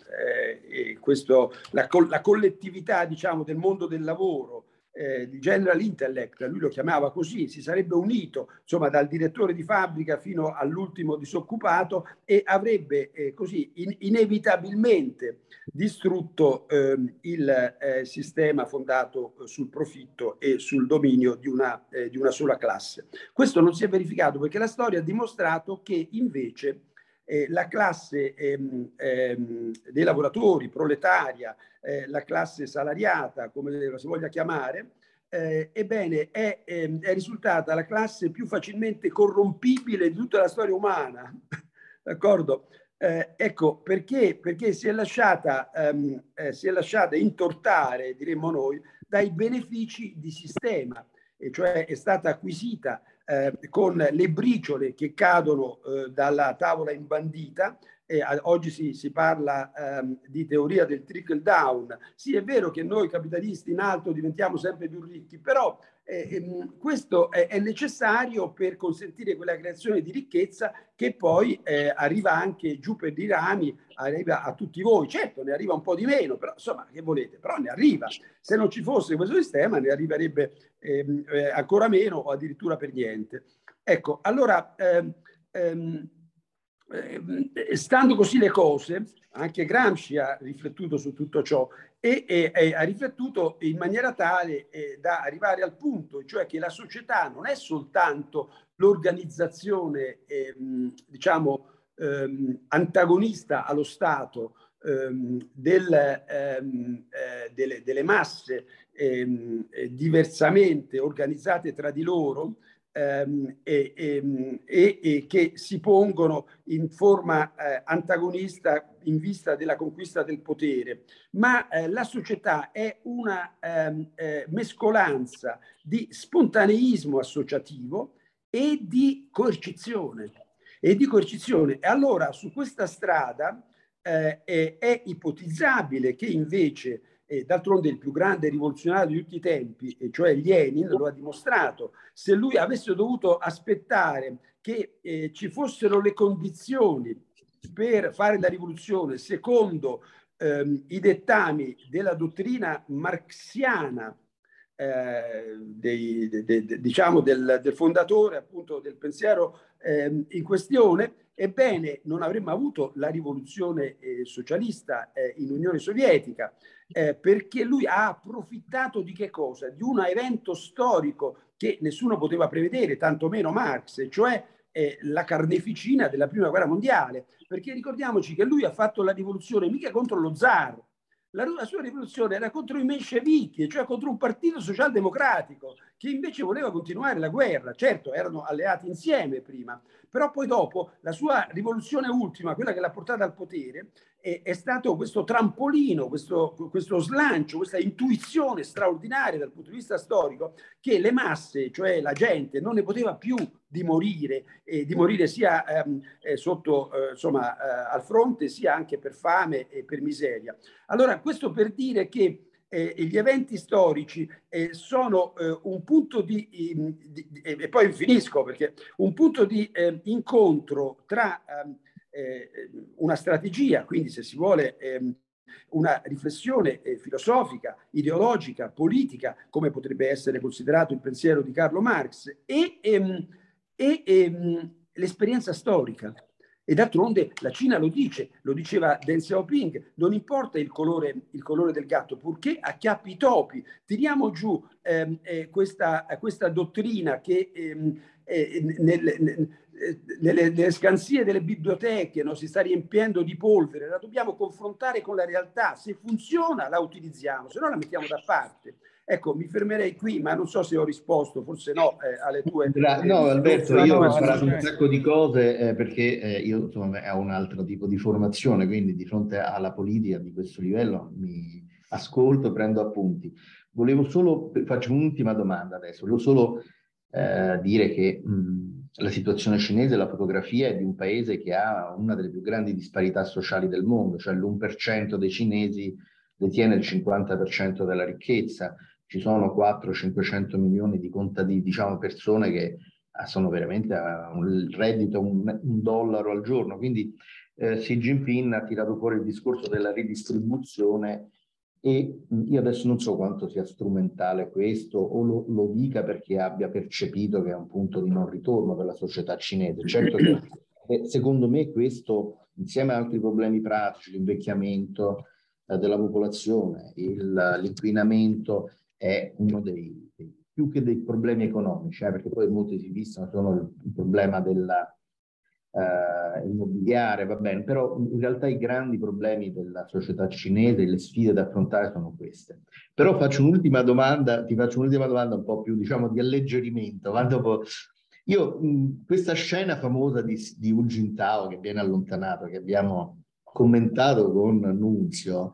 eh, questo, la, la, collettività diciamo, del mondo del lavoro eh, di General Intellect, lui lo chiamava così, si sarebbe unito insomma dal direttore di fabbrica fino all'ultimo disoccupato e avrebbe eh, così in, inevitabilmente distrutto eh, il eh, sistema fondato eh, sul profitto e sul dominio di una, eh, di una sola classe. Questo non si è verificato perché la storia ha dimostrato che invece eh, la classe ehm, ehm, dei lavoratori, proletaria, eh, la classe salariata, come si voglia chiamare, eh, ebbene è, ehm, è, risultata la classe più facilmente corrompibile di tutta la storia umana. [LAUGHS] D'accordo? Eh, ecco perché, perché si, è lasciata, ehm, eh, si è lasciata intortare, diremmo noi, dai benefici di sistema, e cioè è stata acquisita eh, con le briciole che cadono eh, dalla tavola imbandita. Eh, oggi si, si parla ehm, di teoria del trickle down. Sì, è vero che noi capitalisti in alto diventiamo sempre più ricchi, però eh, ehm, questo è, è, necessario per consentire quella creazione di ricchezza che poi eh, arriva anche giù per i rami, arriva a tutti voi. Certo, ne arriva un po' di meno, però insomma, che volete, però ne arriva. Se non ci fosse questo sistema ne arriverebbe ehm, eh, ancora meno o addirittura per niente. Ecco, allora, ehm, ehm, stando così le cose, anche Gramsci ha riflettuto su tutto ciò e, e, e ha riflettuto in maniera tale eh, da arrivare al punto, cioè che la società non è soltanto l'organizzazione, ehm, diciamo, ehm, antagonista allo Stato ehm, del, ehm, eh, delle, delle, masse ehm, eh, diversamente organizzate tra di loro, ehm, e, e, e, che si pongono in forma eh, antagonista in vista della conquista del potere, ma eh, la società è una ehm, eh, mescolanza di spontaneismo associativo e di coercizione. E di coercizione. E allora su questa strada eh, è, è ipotizzabile che invece e d'altronde il più grande rivoluzionario di tutti i tempi, e cioè Lenin, lo ha dimostrato. Se lui avesse dovuto aspettare che eh, ci fossero le condizioni per fare la rivoluzione secondo ehm, i dettami della dottrina marxiana, eh, dei, de, de, diciamo del, del, fondatore appunto del pensiero eh, in questione, ebbene non avremmo avuto la rivoluzione eh, socialista eh, in Unione Sovietica, eh, perché lui ha approfittato di che cosa? Di un evento storico che nessuno poteva prevedere, tantomeno Marx, cioè eh, la carneficina della prima guerra mondiale, perché ricordiamoci che lui ha fatto la rivoluzione mica contro lo zar, la, sua rivoluzione era contro i menscevichi, cioè contro un partito socialdemocratico che invece voleva continuare la guerra. Certo, erano alleati insieme prima, però poi dopo la sua rivoluzione ultima, quella che l'ha portata al potere, è, è stato questo trampolino, questo, questo slancio, questa intuizione straordinaria dal punto di vista storico che le masse, cioè la gente, non ne poteva più di morire, eh, di morire sia ehm, eh, sotto, eh, insomma, eh, al fronte, sia anche per fame e per miseria. Allora, questo per dire che eh, gli eventi storici eh, sono eh, un punto di, di, di, e poi finisco perché un punto di eh, incontro tra ehm, eh, una strategia, quindi se si vuole ehm, una riflessione eh, filosofica, ideologica, politica, come potrebbe essere considerato il pensiero di Carlo Marx, e ehm, e ehm, l'esperienza storica. E d'altronde la Cina lo dice, lo diceva Deng Xiaoping, non importa il colore, il colore del gatto, purché acchiappi i topi. Tiriamo giù ehm, eh, questa, questa, dottrina che ehm, eh, nel, nel, nelle, nelle, scansie delle biblioteche no, si sta riempiendo di polvere, la dobbiamo confrontare con la realtà. Se funziona la utilizziamo, se no la mettiamo da parte. Ecco, mi fermerei qui, ma non so se ho risposto, forse no, eh, alle tue... No, Alberto, io ho imparato un sacco di cose eh, perché eh, io insomma ho un altro tipo di formazione, quindi di fronte alla politica di questo livello mi ascolto, prendo appunti. Volevo solo, faccio un'ultima domanda adesso, volevo solo eh, dire che mh, la situazione cinese, la fotografia è di un paese che ha una delle più grandi disparità sociali del mondo, cioè l'1% dei cinesi detiene il 50% della ricchezza, ci sono 400-500 milioni di contadini, diciamo persone che ah, sono veramente a un reddito un, un dollaro al giorno. Quindi eh, Xi Jinping ha tirato fuori il discorso della ridistribuzione e io adesso non so quanto sia strumentale questo o lo, lo, dica perché abbia percepito che è un punto di non ritorno per la società cinese. Certo che eh, secondo me questo, insieme ad altri problemi pratici, l'invecchiamento eh, della popolazione, il, l'inquinamento, è uno dei, dei, più che dei problemi economici, eh, perché poi molti si fissano sono il, problema della eh, immobiliare, va bene, però in realtà i grandi problemi della società cinese, le sfide da affrontare sono queste. Però faccio un'ultima domanda, ti faccio un'ultima domanda un po' più, diciamo, di alleggerimento. Io, mh, questa scena famosa di, di Hu Jintao che viene allontanato, che abbiamo commentato con Nunzio,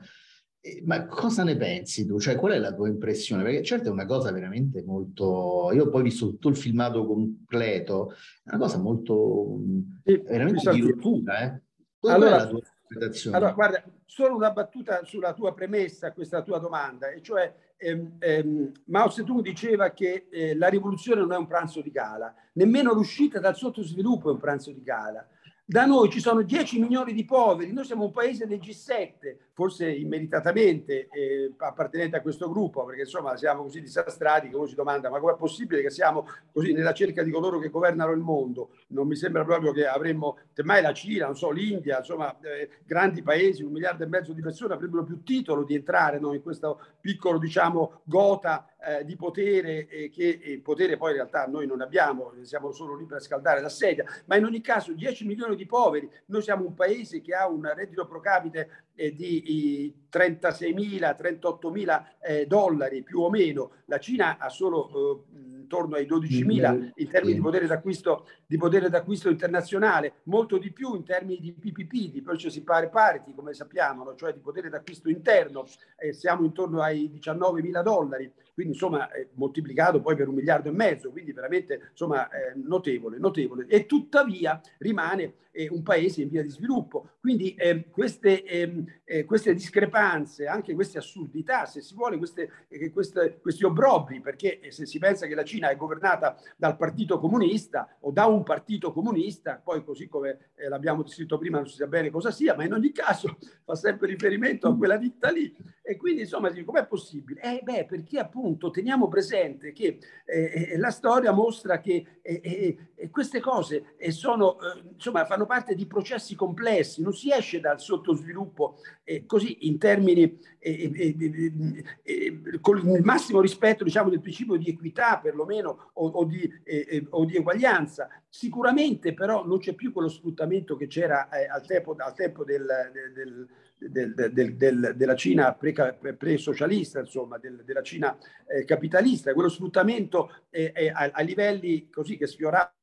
ma cosa ne pensi tu? Cioè, qual è la tua impressione? Perché certo è una cosa veramente molto... Io ho poi visto tutto il filmato completo, è una cosa molto... Sì, veramente di rottura, eh? Qual allora, è la tua interpretazione? Allora, guarda, solo una battuta sulla tua premessa, questa tua domanda, e cioè ehm, ehm, Mao Zedong diceva che eh, la rivoluzione non è un pranzo di gala, nemmeno l'uscita dal sottosviluppo è un pranzo di gala. Da noi ci sono 10 milioni di poveri, noi siamo un paese del G7, forse immeritatamente eh, appartenente a questo gruppo, perché insomma siamo così disastrati che uno si domanda ma com'è possibile che siamo così nella cerca di coloro che governano il mondo? Non mi sembra proprio che avremmo, semmai la Cina, non so, l'India, insomma, eh, grandi paesi, un miliardo e mezzo di persone avrebbero più titolo di entrare no, in questo piccolo, diciamo, gota eh, di potere eh, che eh, potere poi in realtà noi non abbiamo, siamo solo lì per scaldare la sedia, ma in ogni caso 10 milioni di poveri, noi siamo un paese che ha un reddito pro capite eh, di 36.000, 38.000 eh, dollari più o meno, la Cina ha solo eh, intorno ai 12.000 in termini di potere d'acquisto, di potere d'acquisto internazionale, molto di più in termini di PPP, di Purchasing Power Parity, come sappiamo, no? cioè di potere d'acquisto interno, siamo intorno ai 19.000 dollari, quindi insomma moltiplicato poi per un miliardo e mezzo, quindi veramente insomma eh, notevole, notevole. E tuttavia rimane eh, un paese in via di sviluppo. Quindi eh, queste, ehm, eh, queste, discrepanze, anche queste assurdità, se si vuole, queste, eh, queste, questi obbrobri, perché se si pensa che la Cina è governata dal Partito Comunista o da un partito comunista, poi così come eh, l'abbiamo descritto prima non si sa bene cosa sia, ma in ogni caso [LAUGHS] fa sempre riferimento a quella ditta lì. E quindi insomma, com'è possibile? Eh, beh, perché appunto teniamo presente che eh, la storia mostra che queste cose sono, insomma, fanno parte di processi complessi, non si esce dal sottosviluppo eh, così in termini eh, eh, eh con il massimo rispetto diciamo, del principio di equità perlomeno o, o, di, o di eguaglianza. Sicuramente però non c'è più quello sfruttamento che c'era al tempo, al tempo del, del del, del, del, della Cina pre-socialista, insomma, della Cina eh, capitalista, quello sfruttamento eh, eh, a, a, livelli così che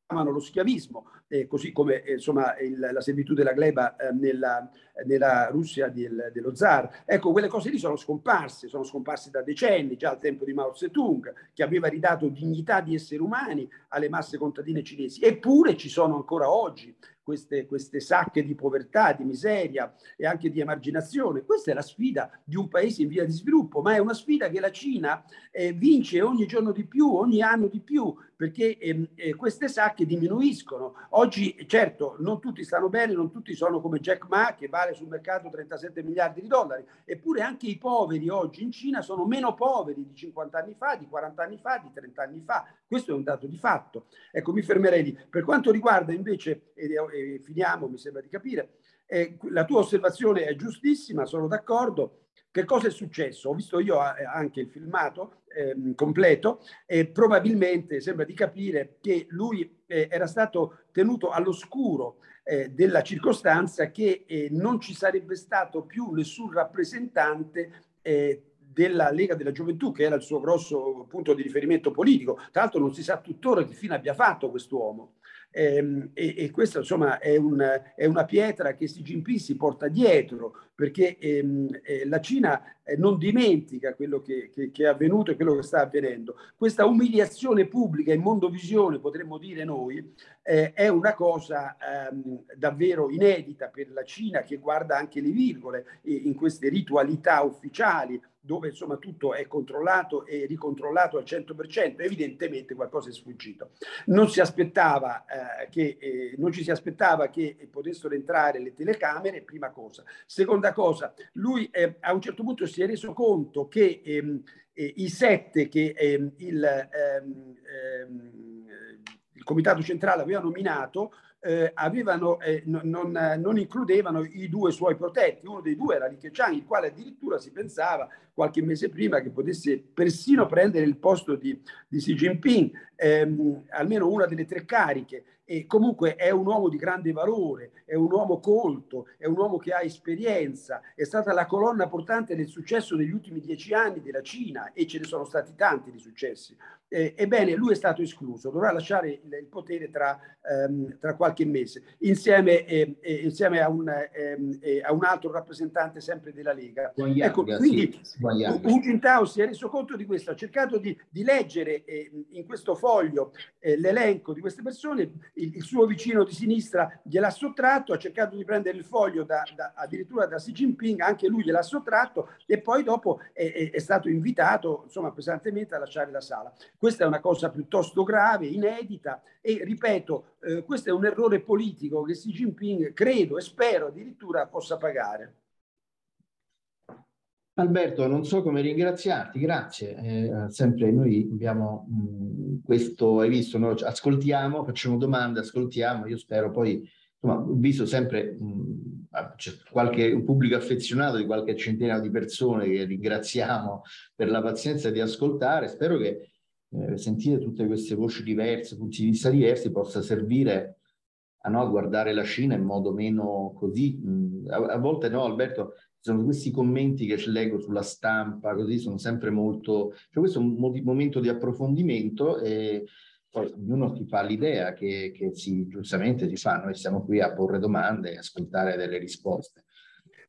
sfioravano lo schiavismo, eh, così come eh, insomma, il, la servitù della gleba eh, nella, nella, Russia del, dello zar. Ecco, quelle cose lì sono scomparse, sono scomparse da decenni, già al tempo di Mao Zedong, che aveva ridato dignità di esseri umani alle masse contadine cinesi. Eppure ci sono ancora oggi queste, queste, sacche di povertà, di miseria e anche di emarginazione. Questa è la sfida di un paese in via di sviluppo, ma è una sfida che la Cina eh, vince ogni giorno di più, ogni anno di più, perché eh, eh, queste sacche diminuiscono. Oggi, certo, non tutti stanno bene, non tutti sono come Jack Ma, che vale sul mercato 37 miliardi di dollari, eppure anche i poveri oggi in Cina sono meno poveri di 50 anni fa, di 40 anni fa, di 30 anni fa. Questo è un dato di fatto. Ecco, mi fermerei lì. Per quanto riguarda invece, e, e finiamo, mi sembra di capire, eh, la tua osservazione è giustissima, sono d'accordo. Che cosa è successo? Ho visto io eh, anche il filmato eh, completo e probabilmente sembra di capire che lui eh, era stato tenuto all'oscuro eh, della circostanza che eh, non ci sarebbe stato più nessun rappresentante eh, della Lega della Gioventù, che era il suo grosso punto di riferimento politico. Tra l'altro non si sa tuttora che fine abbia fatto quest'uomo. Ehm, e, e, questa insomma è, un, è, una pietra che Xi Jinping si porta dietro perché ehm, eh, la Cina eh, non dimentica quello che, che, che, è avvenuto e quello che sta avvenendo. Questa umiliazione pubblica in mondovisione, potremmo dire noi, eh, è una cosa ehm, davvero inedita per la Cina che guarda anche le virgole in queste ritualità ufficiali dove insomma tutto è controllato e ricontrollato al 100%, evidentemente qualcosa è sfuggito. Non, si aspettava, eh, che, eh, non ci si aspettava che potessero entrare le telecamere, prima cosa. Seconda cosa, lui eh, a un certo punto si è reso conto che ehm, eh, i sette che ehm, il, ehm, ehm, il Comitato Centrale aveva nominato eh, avevano, eh, non, non, includevano i due suoi protetti. Uno dei due era Li Keqiang, il quale addirittura si pensava qualche mese prima che potesse persino prendere il posto di, di Xi Jinping, ehm, almeno una delle tre cariche e comunque è un uomo di grande valore, è un uomo colto, è un uomo che ha esperienza, è stata la colonna portante del successo negli ultimi dieci anni della Cina e ce ne sono stati tanti di successi. Eh, ebbene, lui è stato escluso, dovrà lasciare il, il potere tra, ehm, tra, qualche mese, insieme, eh, eh, insieme a, un, ehm, eh, a, un, altro rappresentante sempre della Lega. Yang, ecco, quindi sì, Hu Jintao si è reso conto di questo, ha cercato di, di leggere eh, in questo foglio eh, l'elenco di queste persone, il, il, suo vicino di sinistra gliel'ha sottratto, ha cercato di prendere il foglio da, da, addirittura da Xi Jinping, anche lui gliel'ha sottratto e poi dopo è, è, è, stato invitato insomma pesantemente a lasciare la sala. Questa è una cosa piuttosto grave, inedita e ripeto, eh, questo è un errore politico che Xi Jinping credo e spero addirittura possa pagare. Alberto, non so come ringraziarti, grazie. Eh, sempre noi abbiamo mh, questo, hai visto, no? ascoltiamo, facciamo domande, ascoltiamo, io spero poi, insomma, ho visto sempre mh, c'è qualche pubblico affezionato di qualche centinaio di persone che ringraziamo per la pazienza di ascoltare, spero che eh, sentire tutte queste voci diverse, punti di vista diversi, possa servire a, no, a guardare la Cina in modo meno così. A, a volte no, Alberto, sono questi commenti che leggo sulla stampa, così sono sempre molto... Cioè questo è un momento di approfondimento e poi ognuno si fa l'idea che, che si, giustamente si fa, noi siamo qui a porre domande e ascoltare delle risposte.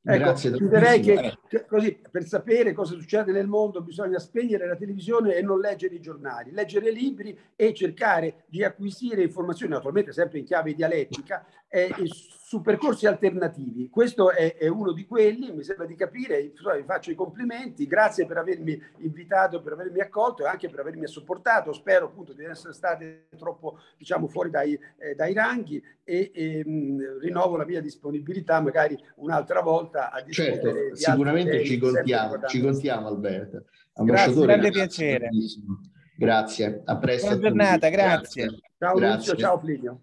Ecco, Grazie direi che così, per sapere cosa succede nel mondo bisogna spegnere la televisione e non leggere i giornali, leggere libri e cercare di acquisire informazioni, naturalmente sempre in chiave dialettica, eh, su percorsi alternativi. Questo è, è, uno di quelli, mi sembra di capire, vi faccio i complimenti, grazie per avermi invitato, per avermi accolto e anche per avermi supportato. Spero appunto di essere state troppo diciamo, fuori dai, eh, dai ranghi e, e mh, rinnovo la mia disponibilità magari un'altra volta a discutere. Certo, sicuramente ci contiamo, ci contiamo Alberto. Grazie, grande piacere. Grazie, a presto. Buona giornata, grazie. grazie. Ciao grazie. Lucio, ciao Fligno.